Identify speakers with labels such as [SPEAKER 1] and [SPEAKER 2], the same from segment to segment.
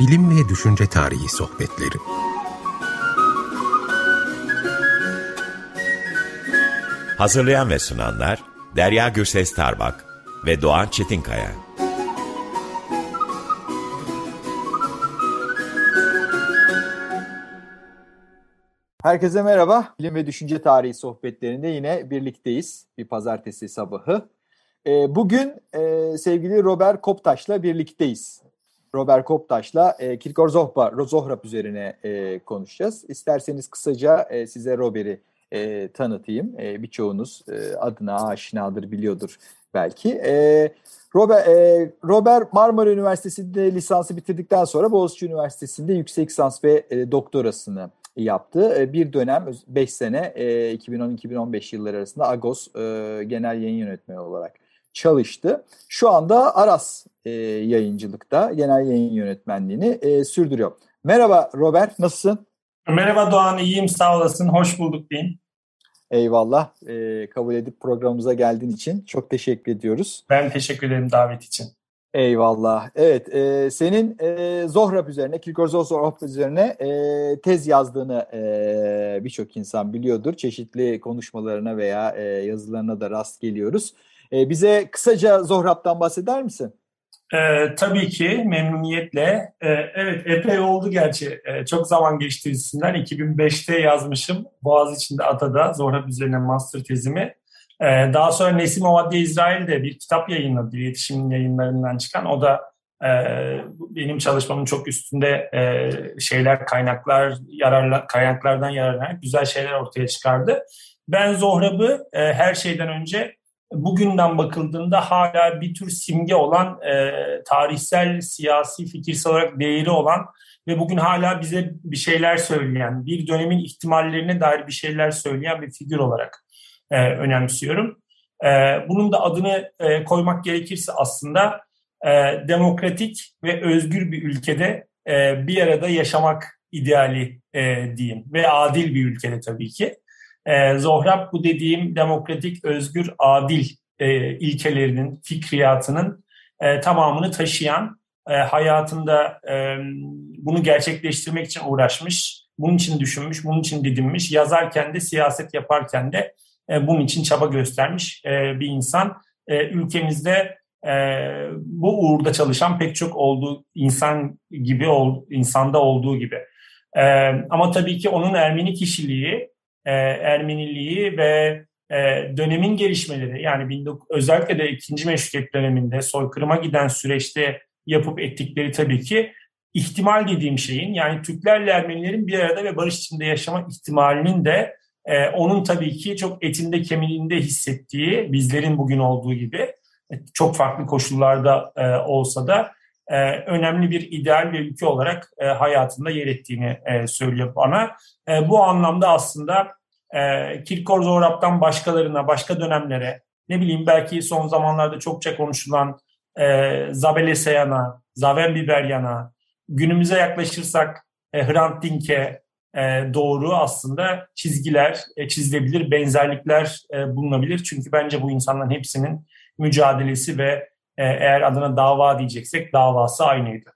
[SPEAKER 1] Bilim ve Düşünce Tarihi Sohbetleri
[SPEAKER 2] Hazırlayan ve sunanlar Derya Gürses Tarbak ve Doğan Çetinkaya.
[SPEAKER 3] Herkese merhaba. Bilim ve Düşünce Tarihi sohbetlerinde yine birlikteyiz. Bir pazartesi sabahı. E, bugün e, sevgili Robert Koptaş'la birlikteyiz. Robert Koptaş'la e, Kirkor Zohba, Zohrab üzerine e, konuşacağız. İsterseniz kısaca e, size Robert'i e, tanıtayım. E, birçoğunuz e, adına aşinadır, biliyordur belki. E, Robert, e, Robert Marmara Üniversitesi'nde lisansı bitirdikten sonra Boğaziçi Üniversitesi'nde yüksek lisans ve e, doktorasını yaptı. E, bir dönem 5 sene e, 2010-2015 yılları arasında Agos e, genel yayın yönetmeni olarak çalıştı. Şu anda Aras e, yayıncılıkta genel yayın yönetmenliğini e, sürdürüyor. Merhaba Robert, nasılsın?
[SPEAKER 4] Merhaba Doğan, iyiyim sağ olasın. Hoş bulduk diyeyim.
[SPEAKER 3] Eyvallah. E, kabul edip programımıza geldiğin için çok teşekkür ediyoruz.
[SPEAKER 4] Ben teşekkür ederim davet için.
[SPEAKER 3] Eyvallah. Evet, e, senin e, Zohrab üzerine, Kirkor Zohrab üzerine e, tez yazdığını e, birçok insan biliyordur. Çeşitli konuşmalarına veya e, yazılarına da rast geliyoruz. E, bize kısaca Zohrab'dan bahseder misin?
[SPEAKER 4] E, tabii ki memnuniyetle. E, evet epey oldu gerçi. E, çok zaman geçti üstünden. 2005'te yazmışım. Boğaziçi'nde Ata'da Zohrab üzerine master tezimi. E, daha sonra Nesim Ovadya İsrail'de bir kitap yayınladı. İletişim yayınlarından çıkan. O da e, benim çalışmamın çok üstünde e, şeyler, kaynaklar, yararla, kaynaklardan yararlanarak güzel şeyler ortaya çıkardı. Ben Zohrab'ı e, her şeyden önce bugünden bakıldığında hala bir tür simge olan, e, tarihsel, siyasi, fikirsel olarak değeri olan ve bugün hala bize bir şeyler söyleyen, bir dönemin ihtimallerine dair bir şeyler söyleyen bir figür olarak e, önemsiyorum. E, bunun da adını e, koymak gerekirse aslında e, demokratik ve özgür bir ülkede e, bir arada yaşamak ideali e, diyeyim ve adil bir ülkede tabii ki. E, Zohrab bu dediğim demokratik, özgür, adil e, ilkelerinin, fikriyatının e, tamamını taşıyan, e, hayatında bunu gerçekleştirmek için uğraşmış, bunun için düşünmüş, bunun için didinmiş, yazarken de, siyaset yaparken de bunun için çaba göstermiş bir insan. Ülkemizde bu uğurda çalışan pek çok olduğu insan gibi, insanda olduğu gibi. E, ama tabii ki onun Ermeni kişiliği, e, Ermeniliği ve e, dönemin gelişmeleri. Yani özellikle de ikinci meşrutiyet döneminde soykırıma giden süreçte yapıp ettikleri tabii ki ihtimal dediğim şeyin yani Türklerle Ermenilerin bir arada ve barış içinde yaşama ihtimalinin de e, onun tabii ki çok etinde kemiğinde hissettiği bizlerin bugün olduğu gibi e, çok farklı koşullarda e, olsa da e, önemli bir ideal bir ülke olarak e, hayatında yer ettiğini e, söylüyor bana. E, bu anlamda aslında e, Kirkor Zohrab'dan başkalarına, başka dönemlere, ne bileyim belki son zamanlarda çokça konuşulan e, Zabele Seyan'a, Zaven Biberyan'a, günümüze yaklaşırsak Hrant Dink'e doğru aslında çizgiler çizilebilir, benzerlikler bulunabilir. Çünkü bence bu insanların hepsinin mücadelesi ve e, eğer adına dava diyeceksek davası aynıydı.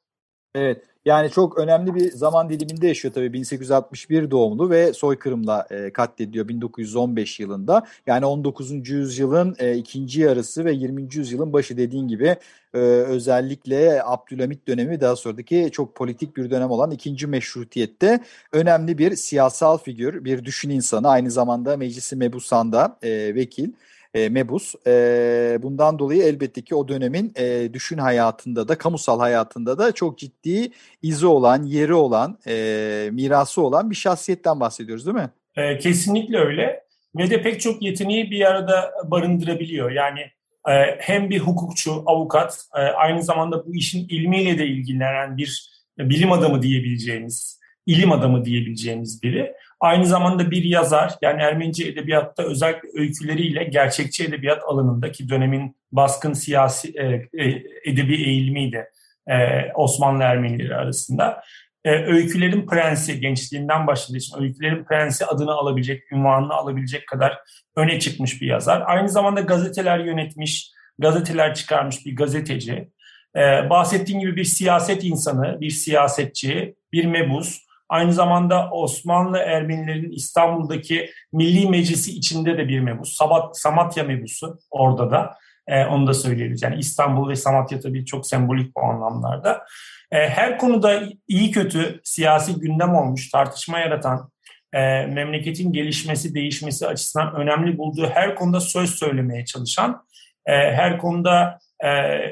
[SPEAKER 3] Evet. Yani çok önemli bir zaman diliminde yaşıyor tabii 1861 doğumlu ve soykırımla e, katlediliyor 1915 yılında. Yani 19. yüzyılın e, ikinci yarısı ve 20. yüzyılın başı dediğin gibi e, özellikle Abdülhamit dönemi daha sonraki çok politik bir dönem olan ikinci meşrutiyette önemli bir siyasal figür, bir düşün insanı aynı zamanda Meclisi Mebusan'da e, vekil e, mebus. E, bundan dolayı elbette ki o dönemin e, düşün hayatında da, kamusal hayatında da çok ciddi izi olan, yeri olan, e, mirası olan bir şahsiyetten bahsediyoruz değil mi?
[SPEAKER 4] E, kesinlikle öyle. Ve de pek çok yeteneği bir arada barındırabiliyor. Yani e, hem bir hukukçu, avukat, e, aynı zamanda bu işin ilmiyle de ilgilenen bir bilim adamı diyebileceğimiz, ilim adamı diyebileceğimiz biri. Aynı zamanda bir yazar yani Ermenice edebiyatta özellikle öyküleriyle gerçekçi edebiyat alanındaki dönemin baskın siyasi e, e, edebi eğilimiydi e, Osmanlı Ermenileri arasında. E, öykülerin prensi gençliğinden başladığı için öykülerin prensi adını alabilecek, ünvanını alabilecek kadar öne çıkmış bir yazar. Aynı zamanda gazeteler yönetmiş, gazeteler çıkarmış bir gazeteci. e, bahsettiğim gibi bir siyaset insanı, bir siyasetçi, bir mebus. Aynı zamanda Osmanlı Ermenilerin İstanbul'daki Milli Meclisi içinde de bir mebus. Sabat, Samatya mebusu orada da. E, onu da söyleyebiliriz. Yani İstanbul ve Samatya tabii çok sembolik bu anlamlarda. E, her konuda iyi kötü siyasi gündem olmuş, tartışma yaratan, e, memleketin gelişmesi, değişmesi açısından önemli bulduğu her konuda söz söylemeye çalışan, e, her konuda e,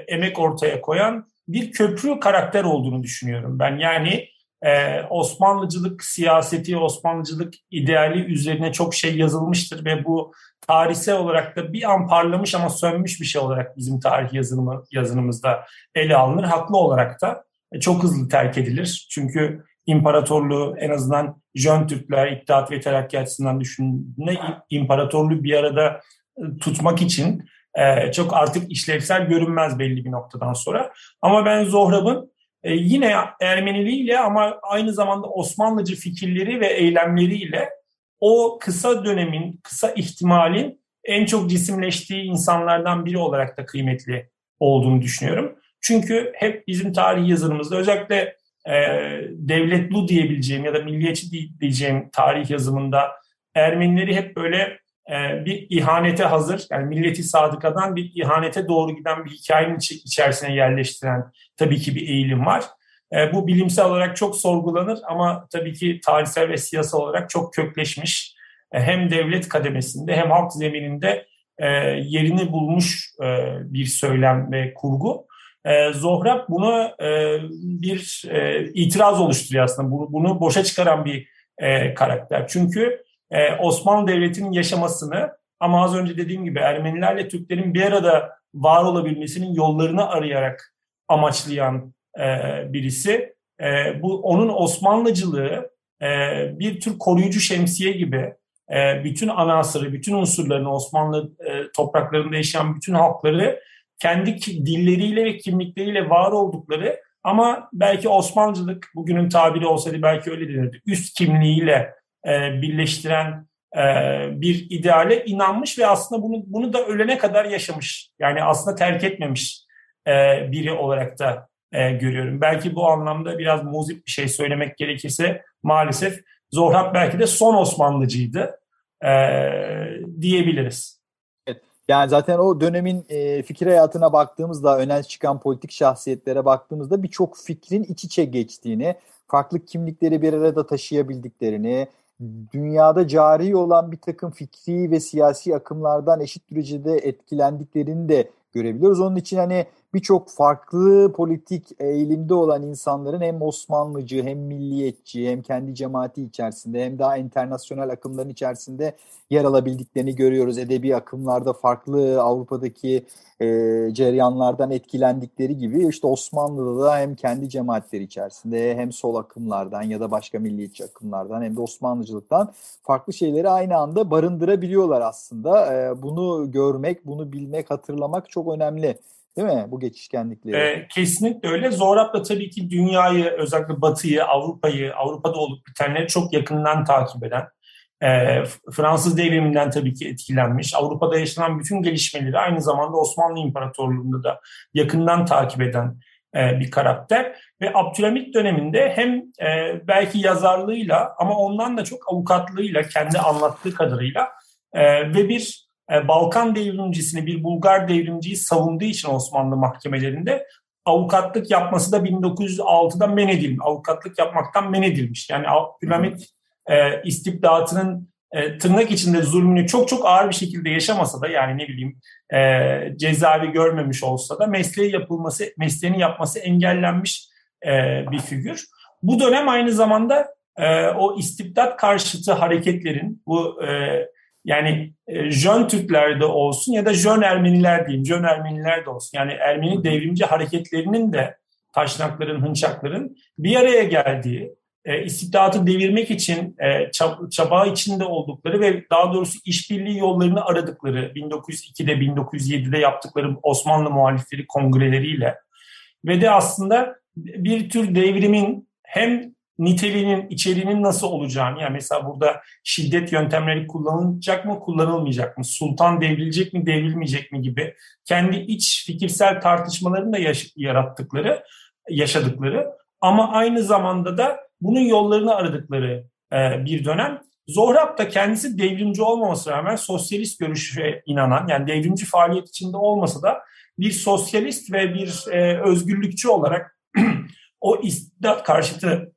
[SPEAKER 4] emek ortaya koyan bir köprü karakter olduğunu düşünüyorum ben. Yani e, Osmanlıcılık siyaseti, Osmanlıcılık ideali üzerine çok şey yazılmıştır ve bu tarihsel olarak da bir an parlamış ama sönmüş bir şey olarak bizim tarih yazılımı, yazınımızda ele alınır. Haklı olarak da çok hızlı terk edilir. Çünkü imparatorluğu en azından Jön Türkler, İttihat ve Terakki açısından düşündüğünde imparatorluğu bir arada e, tutmak için e, çok artık işlevsel görünmez belli bir noktadan sonra. Ama ben Zohrab'ın e, yine Ermeniliğiyle ama aynı zamanda Osmanlıcı fikirleri ve eylemleriyle o kısa dönemin, kısa ihtimalin en çok cisimleştiği insanlardan biri olarak da kıymetli olduğunu düşünüyorum. Çünkü hep bizim tarih yazımımızda özellikle e, devletlu diyebileceğim ya da milliyetçi diyeceğim tarih yazımında Ermenileri hep böyle bir ihanete hazır, yani milleti sadıkadan bir ihanete doğru giden bir hikayenin içerisine yerleştiren tabii ki bir eğilim var. E, bu bilimsel olarak çok sorgulanır ama tabii ki tarihsel ve siyasal olarak çok kökleşmiş. E, hem devlet kademesinde hem halk zemininde e, yerini bulmuş e, bir söylem ve kurgu. Zohrab bunu bir itiraz oluşturuyor aslında. Bunu, boşa çıkaran bir karakter. Çünkü e, Osmanlı Devleti'nin yaşamasını ama az önce dediğim gibi Ermenilerle Türklerin bir arada var olabilmesinin yollarını arayarak amaçlayan e, birisi. E, bu onun Osmanlıcılığı e, bir tür koruyucu şemsiye gibi e, bütün anasırı, bütün unsurlarını Osmanlı topraklarında yaşayan bütün halkları kendi dilleriyle ve kimlikleriyle var oldukları ama belki Osmanlıcılık bugünün tabiri olsaydı belki öyle denirdi. Üst kimliğiyle e, birleştiren e, bir ideale inanmış ve aslında bunu bunu da ölene kadar yaşamış. Yani aslında terk etmemiş e, biri olarak da görüyorum. Belki bu anlamda biraz muzip bir şey söylemek gerekirse maalesef Zohrab belki de son Osmanlıcıydı diyebiliriz.
[SPEAKER 3] Yani zaten o dönemin fikir hayatına baktığımızda, öne çıkan politik şahsiyetlere baktığımızda birçok fikrin iç içe geçtiğini, farklı kimlikleri bir arada taşıyabildiklerini, dünyada cari olan bir takım fikri ve siyasi akımlardan eşit derecede etkilendiklerini de görebiliyoruz. Onun için hani birçok farklı politik eğilimde olan insanların hem Osmanlıcı hem milliyetçi hem kendi cemaati içerisinde hem daha internasyonel akımların içerisinde yer alabildiklerini görüyoruz. Edebi akımlarda farklı Avrupa'daki e, ceryanlardan etkilendikleri gibi işte Osmanlı'da da hem kendi cemaatleri içerisinde hem sol akımlardan ya da başka milliyetçi akımlardan hem de Osmanlıcılıktan farklı şeyleri aynı anda barındırabiliyorlar aslında. E, bunu görmek, bunu bilmek, hatırlamak çok önemli. Değil mi bu geçişkenlikleri?
[SPEAKER 4] Ee, kesinlikle öyle. Zorap da tabii ki dünyayı, özellikle Batı'yı, Avrupa'yı, Avrupa'da olup bitenleri çok yakından takip eden, e, Fransız devriminden tabii ki etkilenmiş, Avrupa'da yaşanan bütün gelişmeleri aynı zamanda Osmanlı İmparatorluğu'nda da yakından takip eden e, bir karakter. Ve Abdülhamit döneminde hem e, belki yazarlığıyla ama ondan da çok avukatlığıyla, kendi anlattığı kadarıyla e, ve bir e, Balkan devrimcisini, bir Bulgar devrimciyi savunduğu için Osmanlı mahkemelerinde avukatlık yapması da 1906'da men edilmiş. Avukatlık yapmaktan men edilmiş. Yani Abdülhamit e, istibdatının e, tırnak içinde zulmünü çok çok ağır bir şekilde yaşamasa da yani ne bileyim e, cezaevi görmemiş olsa da mesleği yapılması, mesleğini yapması engellenmiş e, bir figür. Bu dönem aynı zamanda e, o istibdat karşıtı hareketlerin bu e, yani e, Jön Türklerde olsun ya da Jön Ermeniler diyeyim, Jön Ermeniler de olsun. Yani Ermeni devrimci hareketlerinin de taşnakların, hınçakların bir araya geldiği, e, istibdatı devirmek için e, çaba içinde oldukları ve daha doğrusu işbirliği yollarını aradıkları 1902'de 1907'de yaptıkları Osmanlı muhalifleri kongreleriyle ve de aslında bir tür devrimin hem niteliğinin, içeriğinin nasıl olacağını, yani mesela burada şiddet yöntemleri kullanılacak mı, kullanılmayacak mı, sultan devrilecek mi, devrilmeyecek mi gibi kendi iç fikirsel tartışmalarını da yaş- yarattıkları, yaşadıkları ama aynı zamanda da bunun yollarını aradıkları e, bir dönem. Zohrab da kendisi devrimci olmamasına rağmen sosyalist görüşe inanan, yani devrimci faaliyet içinde olmasa da bir sosyalist ve bir e, özgürlükçü olarak o istidat karşıtı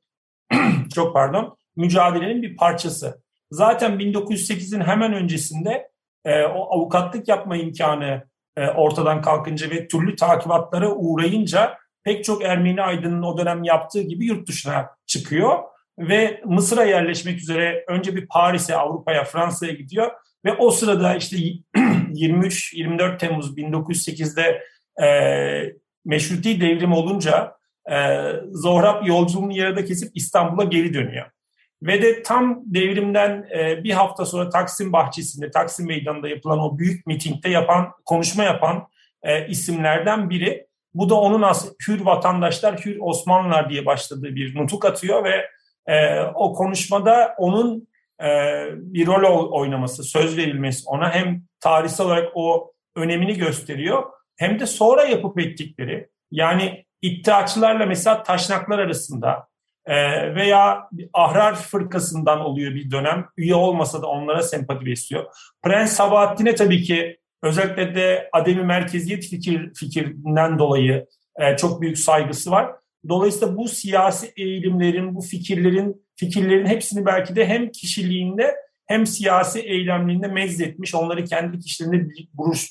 [SPEAKER 4] çok pardon mücadelenin bir parçası. Zaten 1908'in hemen öncesinde e, o avukatlık yapma imkanı e, ortadan kalkınca ve türlü takibatlara uğrayınca pek çok Ermeni aydının o dönem yaptığı gibi yurt dışına çıkıyor ve Mısır'a yerleşmek üzere önce bir Paris'e, Avrupa'ya, Fransa'ya gidiyor ve o sırada işte 23-24 Temmuz 1908'de e, meşruti devrim olunca e, Zohrab yolculuğunu yarıda kesip İstanbul'a geri dönüyor. Ve de tam devrimden e, bir hafta sonra Taksim Bahçesi'nde, Taksim Meydanı'nda yapılan o büyük mitingde yapan, konuşma yapan e, isimlerden biri. Bu da onun as hür vatandaşlar, hür Osmanlılar diye başladığı bir nutuk atıyor ve e, o konuşmada onun e, bir rol oynaması, söz verilmesi ona hem tarihsel olarak o önemini gösteriyor hem de sonra yapıp ettikleri yani iddiaçılarla mesela taşnaklar arasında e, veya ahrar fırkasından oluyor bir dönem. Üye olmasa da onlara sempati besliyor. Prens Sabahattin'e tabii ki özellikle de ademi merkeziyet fikir, fikrinden dolayı e, çok büyük saygısı var. Dolayısıyla bu siyasi eğilimlerin, bu fikirlerin fikirlerin hepsini belki de hem kişiliğinde hem siyasi eylemliğinde mezzetmiş, onları kendi kişilerinde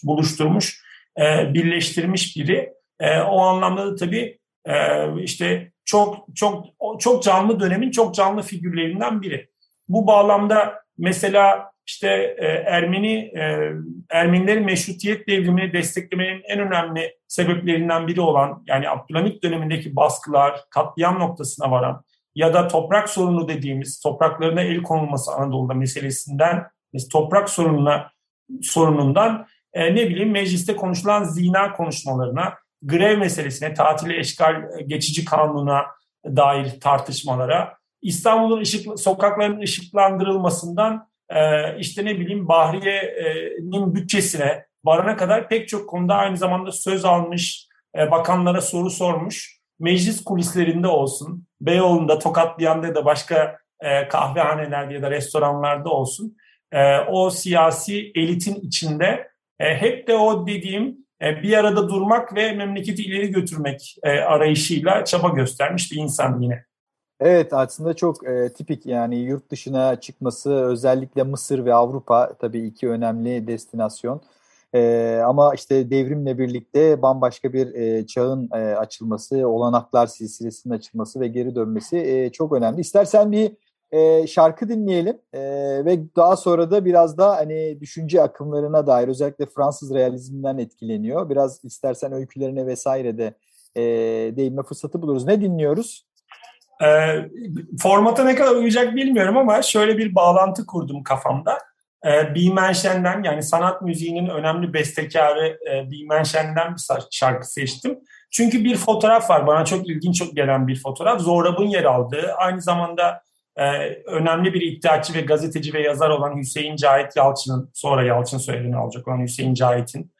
[SPEAKER 4] buluşturmuş, e, birleştirmiş biri. E, o anlamda da tabii e, işte çok çok çok canlı dönemin çok canlı figürlerinden biri. Bu bağlamda mesela işte e, Ermeni e, Ermenilerin meşrutiyet devrimini desteklemenin en önemli sebeplerinden biri olan yani Abdülhamit dönemindeki baskılar, katliam noktasına varan ya da toprak sorunu dediğimiz topraklarına el konulması Anadolu'da meselesinden toprak sorununa sorunundan e, ne bileyim mecliste konuşulan zina konuşmalarına grev meselesine, tatili eşgal geçici kanuna dair tartışmalara, İstanbul'un ışık, sokaklarının ışıklandırılmasından e, işte ne bileyim Bahriye'nin bütçesine varana kadar pek çok konuda aynı zamanda söz almış, e, bakanlara soru sormuş. Meclis kulislerinde olsun, Beyoğlu'nda, Tokatlıyan'da ya da başka e, kahvehanelerde ya da restoranlarda olsun. O siyasi elitin içinde hep de o dediğim e, bir arada durmak ve memleketi ileri götürmek e, arayışıyla çaba göstermiş bir insan yine.
[SPEAKER 3] Evet aslında çok e, tipik yani yurt dışına çıkması özellikle Mısır ve Avrupa tabii iki önemli destinasyon. E, ama işte devrimle birlikte bambaşka bir e, çağın e, açılması, olanaklar silsilesinin açılması ve geri dönmesi e, çok önemli. İstersen bir e, şarkı dinleyelim e, ve daha sonra da biraz da hani düşünce akımlarına dair özellikle Fransız realizminden etkileniyor. Biraz istersen öykülerine vesaire de e, değinme fırsatı buluruz. Ne dinliyoruz?
[SPEAKER 4] E, formata ne kadar uyacak bilmiyorum ama şöyle bir bağlantı kurdum kafamda. E, Bimenşen'den yani sanat müziğinin önemli bestekarı e, Bimenşen'den bir şarkı seçtim. Çünkü bir fotoğraf var bana çok ilginç gelen bir fotoğraf. Zorab'ın yer aldığı aynı zamanda ee, önemli bir iddiaçı ve gazeteci ve yazar olan Hüseyin Cahit Yalçın'ın, sonra Yalçın soyadını alacak olan Hüseyin Cahit'in,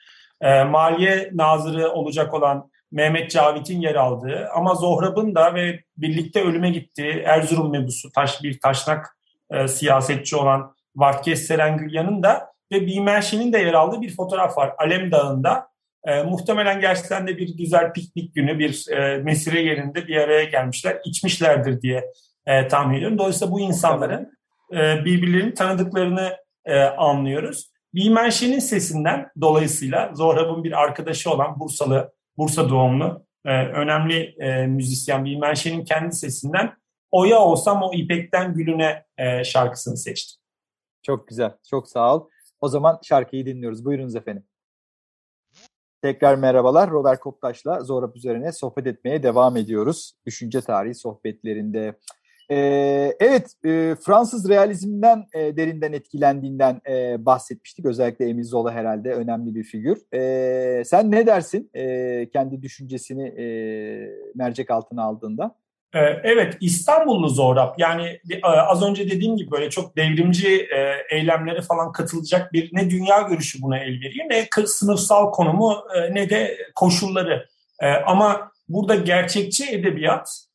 [SPEAKER 4] e, Maliye Nazırı olacak olan Mehmet Cavit'in yer aldığı ama Zohrab'ın da ve birlikte ölüme gittiği Erzurum mebusu, taş, bir taşnak e, siyasetçi olan Vartkes Serengülyan'ın da ve Bimerşi'nin de yer aldığı bir fotoğraf var. Alem Dağı'nda e, muhtemelen gerçekten de bir güzel piknik günü, bir e, mesire yerinde bir araya gelmişler, içmişlerdir diye e, tahmin ediyorum. Dolayısıyla bu insanların e, birbirlerini tanıdıklarını e, anlıyoruz. Bilmenşe'nin sesinden dolayısıyla Zohrab'ın bir arkadaşı olan Bursalı, Bursa doğumlu e, önemli e, müzisyen Bilmenşe'nin kendi sesinden Oya olsam o ipekten gülüne e, şarkısını seçtim.
[SPEAKER 3] Çok güzel, çok sağ ol. O zaman şarkıyı dinliyoruz. Buyurunuz efendim. Tekrar merhabalar. Robert Koptaş'la Zorap üzerine sohbet etmeye devam ediyoruz. Düşünce tarihi sohbetlerinde. E, evet, e, Fransız realizmden e, derinden etkilendiğinden e, bahsetmiştik. Özellikle Emile Zola herhalde önemli bir figür. E, sen ne dersin kendi düşüncesini mercek altına aldığında?
[SPEAKER 4] Ee, evet İstanbullu Zohrab yani az önce dediğim gibi böyle çok devrimci eylemlere falan katılacak bir ne dünya görüşü buna el veriyor ne sınıfsal konumu ne de koşulları. Ama burada gerçekçi edebiyat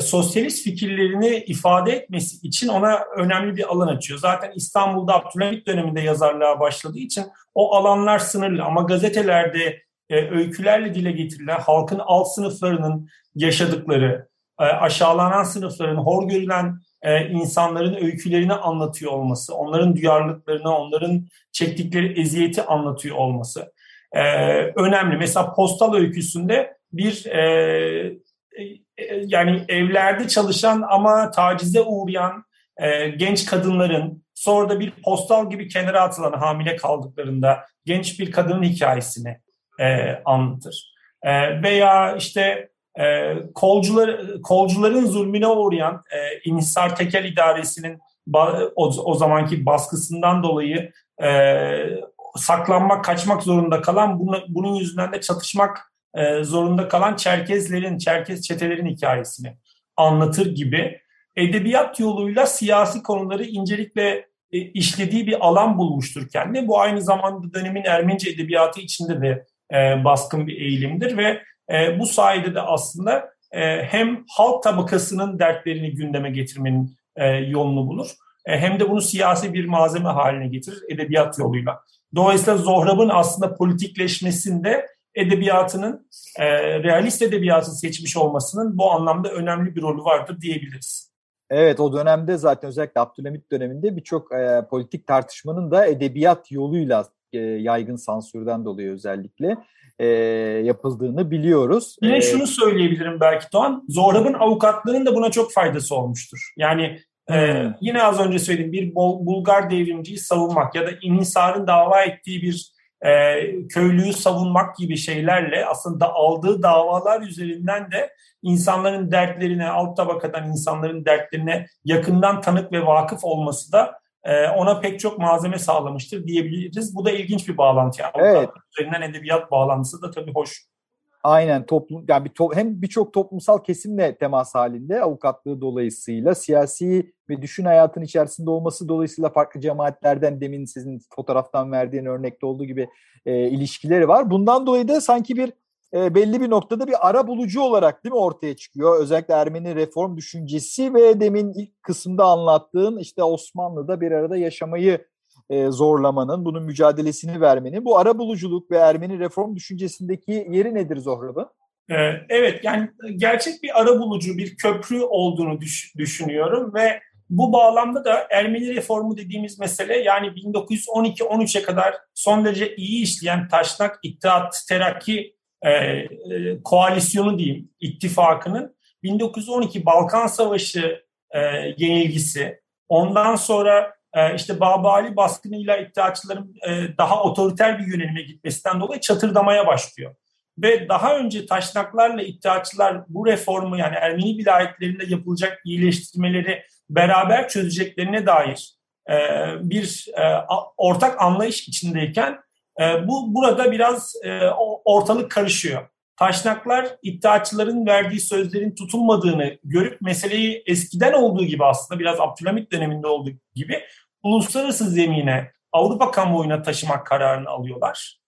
[SPEAKER 4] sosyalist fikirlerini ifade etmesi için ona önemli bir alan açıyor. Zaten İstanbul'da Abdülhamit döneminde yazarlığa başladığı için o alanlar sınırlı ama gazetelerde öykülerle dile getirilen halkın alt sınıflarının yaşadıkları, e, aşağılanan sınıfların, hor görülen e, insanların öykülerini anlatıyor olması, onların duyarlılıklarını, onların çektikleri eziyeti anlatıyor olması e, önemli. Mesela postal öyküsünde bir yani evlerde çalışan ama tacize uğrayan genç kadınların sonra da bir postal gibi kenara atılan hamile kaldıklarında genç bir kadının hikayesini anlatır. veya işte e, kolcular, kolcuların zulmüne uğrayan e, İnhisar Tekel İdaresi'nin o, o zamanki baskısından dolayı e, saklanmak, kaçmak zorunda kalan, bunu, bunun yüzünden de çatışmak e, zorunda kalan Çerkezlerin, Çerkez çetelerin hikayesini anlatır gibi edebiyat yoluyla siyasi konuları incelikle e, işlediği bir alan bulmuştur kendi. Bu aynı zamanda dönemin Ermenice edebiyatı içinde de e, baskın bir eğilimdir ve bu sayede de aslında hem halk tabakasının dertlerini gündeme getirmenin e, yolunu bulur hem de bunu siyasi bir malzeme haline getirir edebiyat yoluyla. Dolayısıyla Zohrab'ın aslında politikleşmesinde edebiyatının, e, realist edebiyatı seçmiş olmasının bu anlamda önemli bir rolü vardır diyebiliriz.
[SPEAKER 3] Evet o dönemde zaten özellikle Abdülhamit döneminde birçok e, politik tartışmanın da edebiyat yoluyla e, yaygın sansürden dolayı özellikle e, yapıldığını biliyoruz.
[SPEAKER 4] Yine ee, şunu söyleyebilirim belki Doğan, Zohrab'ın avukatlığının da buna çok faydası olmuştur. Yani e, hmm. e, yine az önce söylediğim bir Bulgar devrimciyi savunmak ya da İnisar'ın dava ettiği bir e, köylüyü savunmak gibi şeylerle aslında aldığı davalar üzerinden de insanların dertlerine, alt tabakadan insanların dertlerine yakından tanık ve vakıf olması da ee, ona pek çok malzeme sağlamıştır diyebiliriz. Bu da ilginç bir bağlantı. Yani evet. Üzerinden edebiyat bağlantısı da tabii hoş.
[SPEAKER 3] Aynen toplum yani bir to, hem birçok toplumsal kesimle temas halinde avukatlığı dolayısıyla siyasi ve düşün hayatın içerisinde olması dolayısıyla farklı cemaatlerden demin sizin fotoğraftan verdiğin örnekte olduğu gibi e, ilişkileri var. Bundan dolayı da sanki bir e, belli bir noktada bir ara bulucu olarak değil mi ortaya çıkıyor. Özellikle Ermeni reform düşüncesi ve demin ilk kısımda anlattığın işte Osmanlı'da bir arada yaşamayı e, zorlamanın, bunun mücadelesini vermenin. Bu ara buluculuk ve Ermeni reform düşüncesindeki yeri nedir Zohrab'ın?
[SPEAKER 4] Ee, evet yani gerçek bir ara bulucu, bir köprü olduğunu düş- düşünüyorum ve bu bağlamda da Ermeni reformu dediğimiz mesele yani 1912-13'e kadar son derece iyi işleyen Taşnak, İttihat, Terakki e, e, koalisyonu diyeyim, ittifakının 1912 Balkan Savaşı e, yenilgisi, ondan sonra işte Babali baskınıyla iddiaçıların e, daha otoriter bir yönelime gitmesinden dolayı çatırdamaya başlıyor. Ve daha önce taşnaklarla iddiaçılar bu reformu yani Ermeni vilayetlerinde yapılacak iyileştirmeleri beraber çözeceklerine dair e, bir e, ortak anlayış içindeyken bu burada biraz ortalık karışıyor. Taşnaklar iddiaçıların verdiği sözlerin tutulmadığını görüp meseleyi eskiden olduğu gibi aslında biraz Abdülhamit döneminde olduğu gibi uluslararası zemine, Avrupa kamuoyuna taşımak kararını alıyorlar.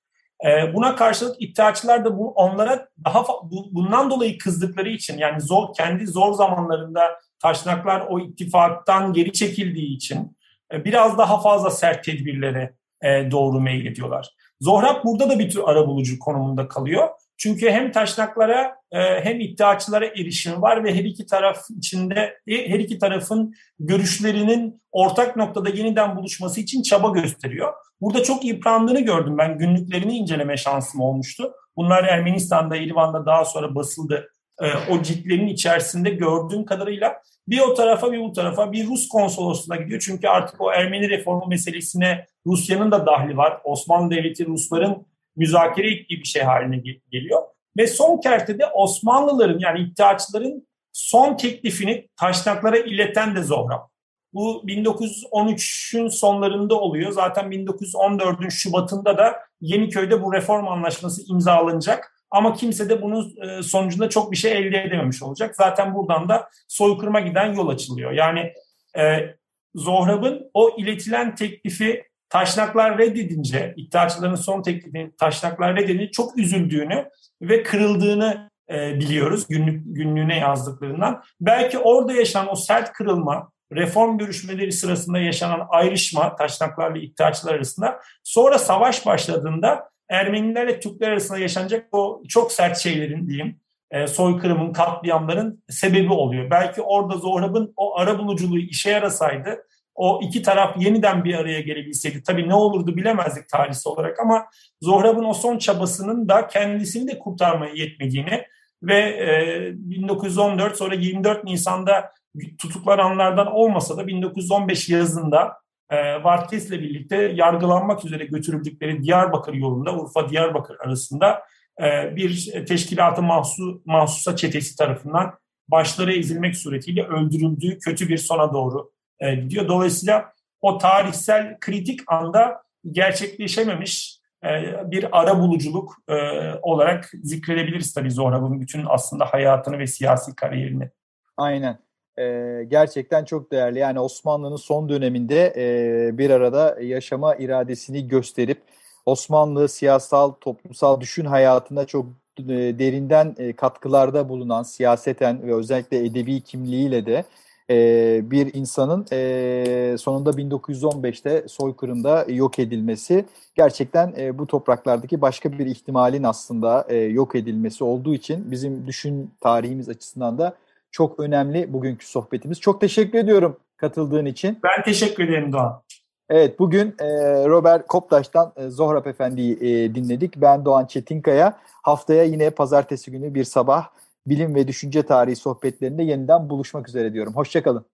[SPEAKER 4] E, buna karşılık iddiaçılar da bu onlara daha bu, bundan dolayı kızdıkları için yani zor kendi zor zamanlarında taşnaklar o ittifaktan geri çekildiği için e, biraz daha fazla sert tedbirlere e, doğru meylediyorlar. Zohrab burada da bir tür arabulucu konumunda kalıyor. Çünkü hem taşnaklara e, hem iddiaçılara erişim var ve her iki taraf içinde e, her iki tarafın görüşlerinin ortak noktada yeniden buluşması için çaba gösteriyor. Burada çok yıprandığını gördüm ben. Günlüklerini inceleme şansım olmuştu. Bunlar Ermenistan'da, İrvan'da daha sonra basıldı. E, o ciltlerin içerisinde gördüğüm kadarıyla bir o tarafa bir bu tarafa bir Rus konsolosluğuna gidiyor. Çünkü artık o Ermeni reformu meselesine Rusya'nın da dahli var. Osmanlı Devleti Rusların müzakere ettiği bir şey haline geliyor. Ve son kertede Osmanlıların yani iddiaçıların son teklifini taşnaklara ileten de Zohrab. Bu 1913'ün sonlarında oluyor. Zaten 1914'ün Şubat'ında da Yeniköy'de bu reform anlaşması imzalanacak. Ama kimse de bunun e, sonucunda çok bir şey elde edememiş olacak. Zaten buradan da soykırıma giden yol açılıyor. Yani e, Zohrab'ın o iletilen teklifi taşnaklar reddedince, iddiaçıların son teklifini taşnaklar reddedince çok üzüldüğünü ve kırıldığını e, biliyoruz günlük günlüğüne yazdıklarından. Belki orada yaşanan o sert kırılma, reform görüşmeleri sırasında yaşanan ayrışma taşnaklarla iddiaçılar arasında sonra savaş başladığında Ermenilerle Türkler arasında yaşanacak o çok sert şeylerin diyeyim e, soykırımın, katliamların sebebi oluyor. Belki orada Zohrab'ın o ara buluculuğu işe yarasaydı o iki taraf yeniden bir araya gelebilseydi tabii ne olurdu bilemezdik tarihsel olarak ama Zohrab'ın o son çabasının da kendisini de kurtarmaya yetmediğini ve e, 1914 sonra 24 Nisan'da tutuklananlardan olmasa da 1915 yazında e, Varkes'le birlikte yargılanmak üzere götürüldükleri Diyarbakır yolunda Urfa-Diyarbakır arasında e, bir teşkilatı mahsu, mahsusa çetesi tarafından başları ezilmek suretiyle öldürüldüğü kötü bir sona doğru e, gidiyor. Dolayısıyla o tarihsel kritik anda gerçekleşememiş e, bir ara buluculuk e, olarak zikredebiliriz tabii Zohrab'ın bütün aslında hayatını ve siyasi kariyerini.
[SPEAKER 3] Aynen. Ee, gerçekten çok değerli. Yani Osmanlı'nın son döneminde e, bir arada yaşama iradesini gösterip Osmanlı siyasal, toplumsal düşün hayatında çok e, derinden katkılarda bulunan siyaseten ve özellikle edebi kimliğiyle de e, bir insanın e, sonunda 1915'te soykırımda yok edilmesi gerçekten e, bu topraklardaki başka bir ihtimalin aslında e, yok edilmesi olduğu için bizim düşün tarihimiz açısından da çok önemli bugünkü sohbetimiz. Çok teşekkür ediyorum katıldığın için.
[SPEAKER 4] Ben teşekkür ederim Doğan.
[SPEAKER 3] Evet bugün e, Robert Koptaş'tan e, Zohrab Efendi'yi e, dinledik. Ben Doğan Çetinkaya. Haftaya yine pazartesi günü bir sabah bilim ve düşünce tarihi sohbetlerinde yeniden buluşmak üzere diyorum. Hoşçakalın.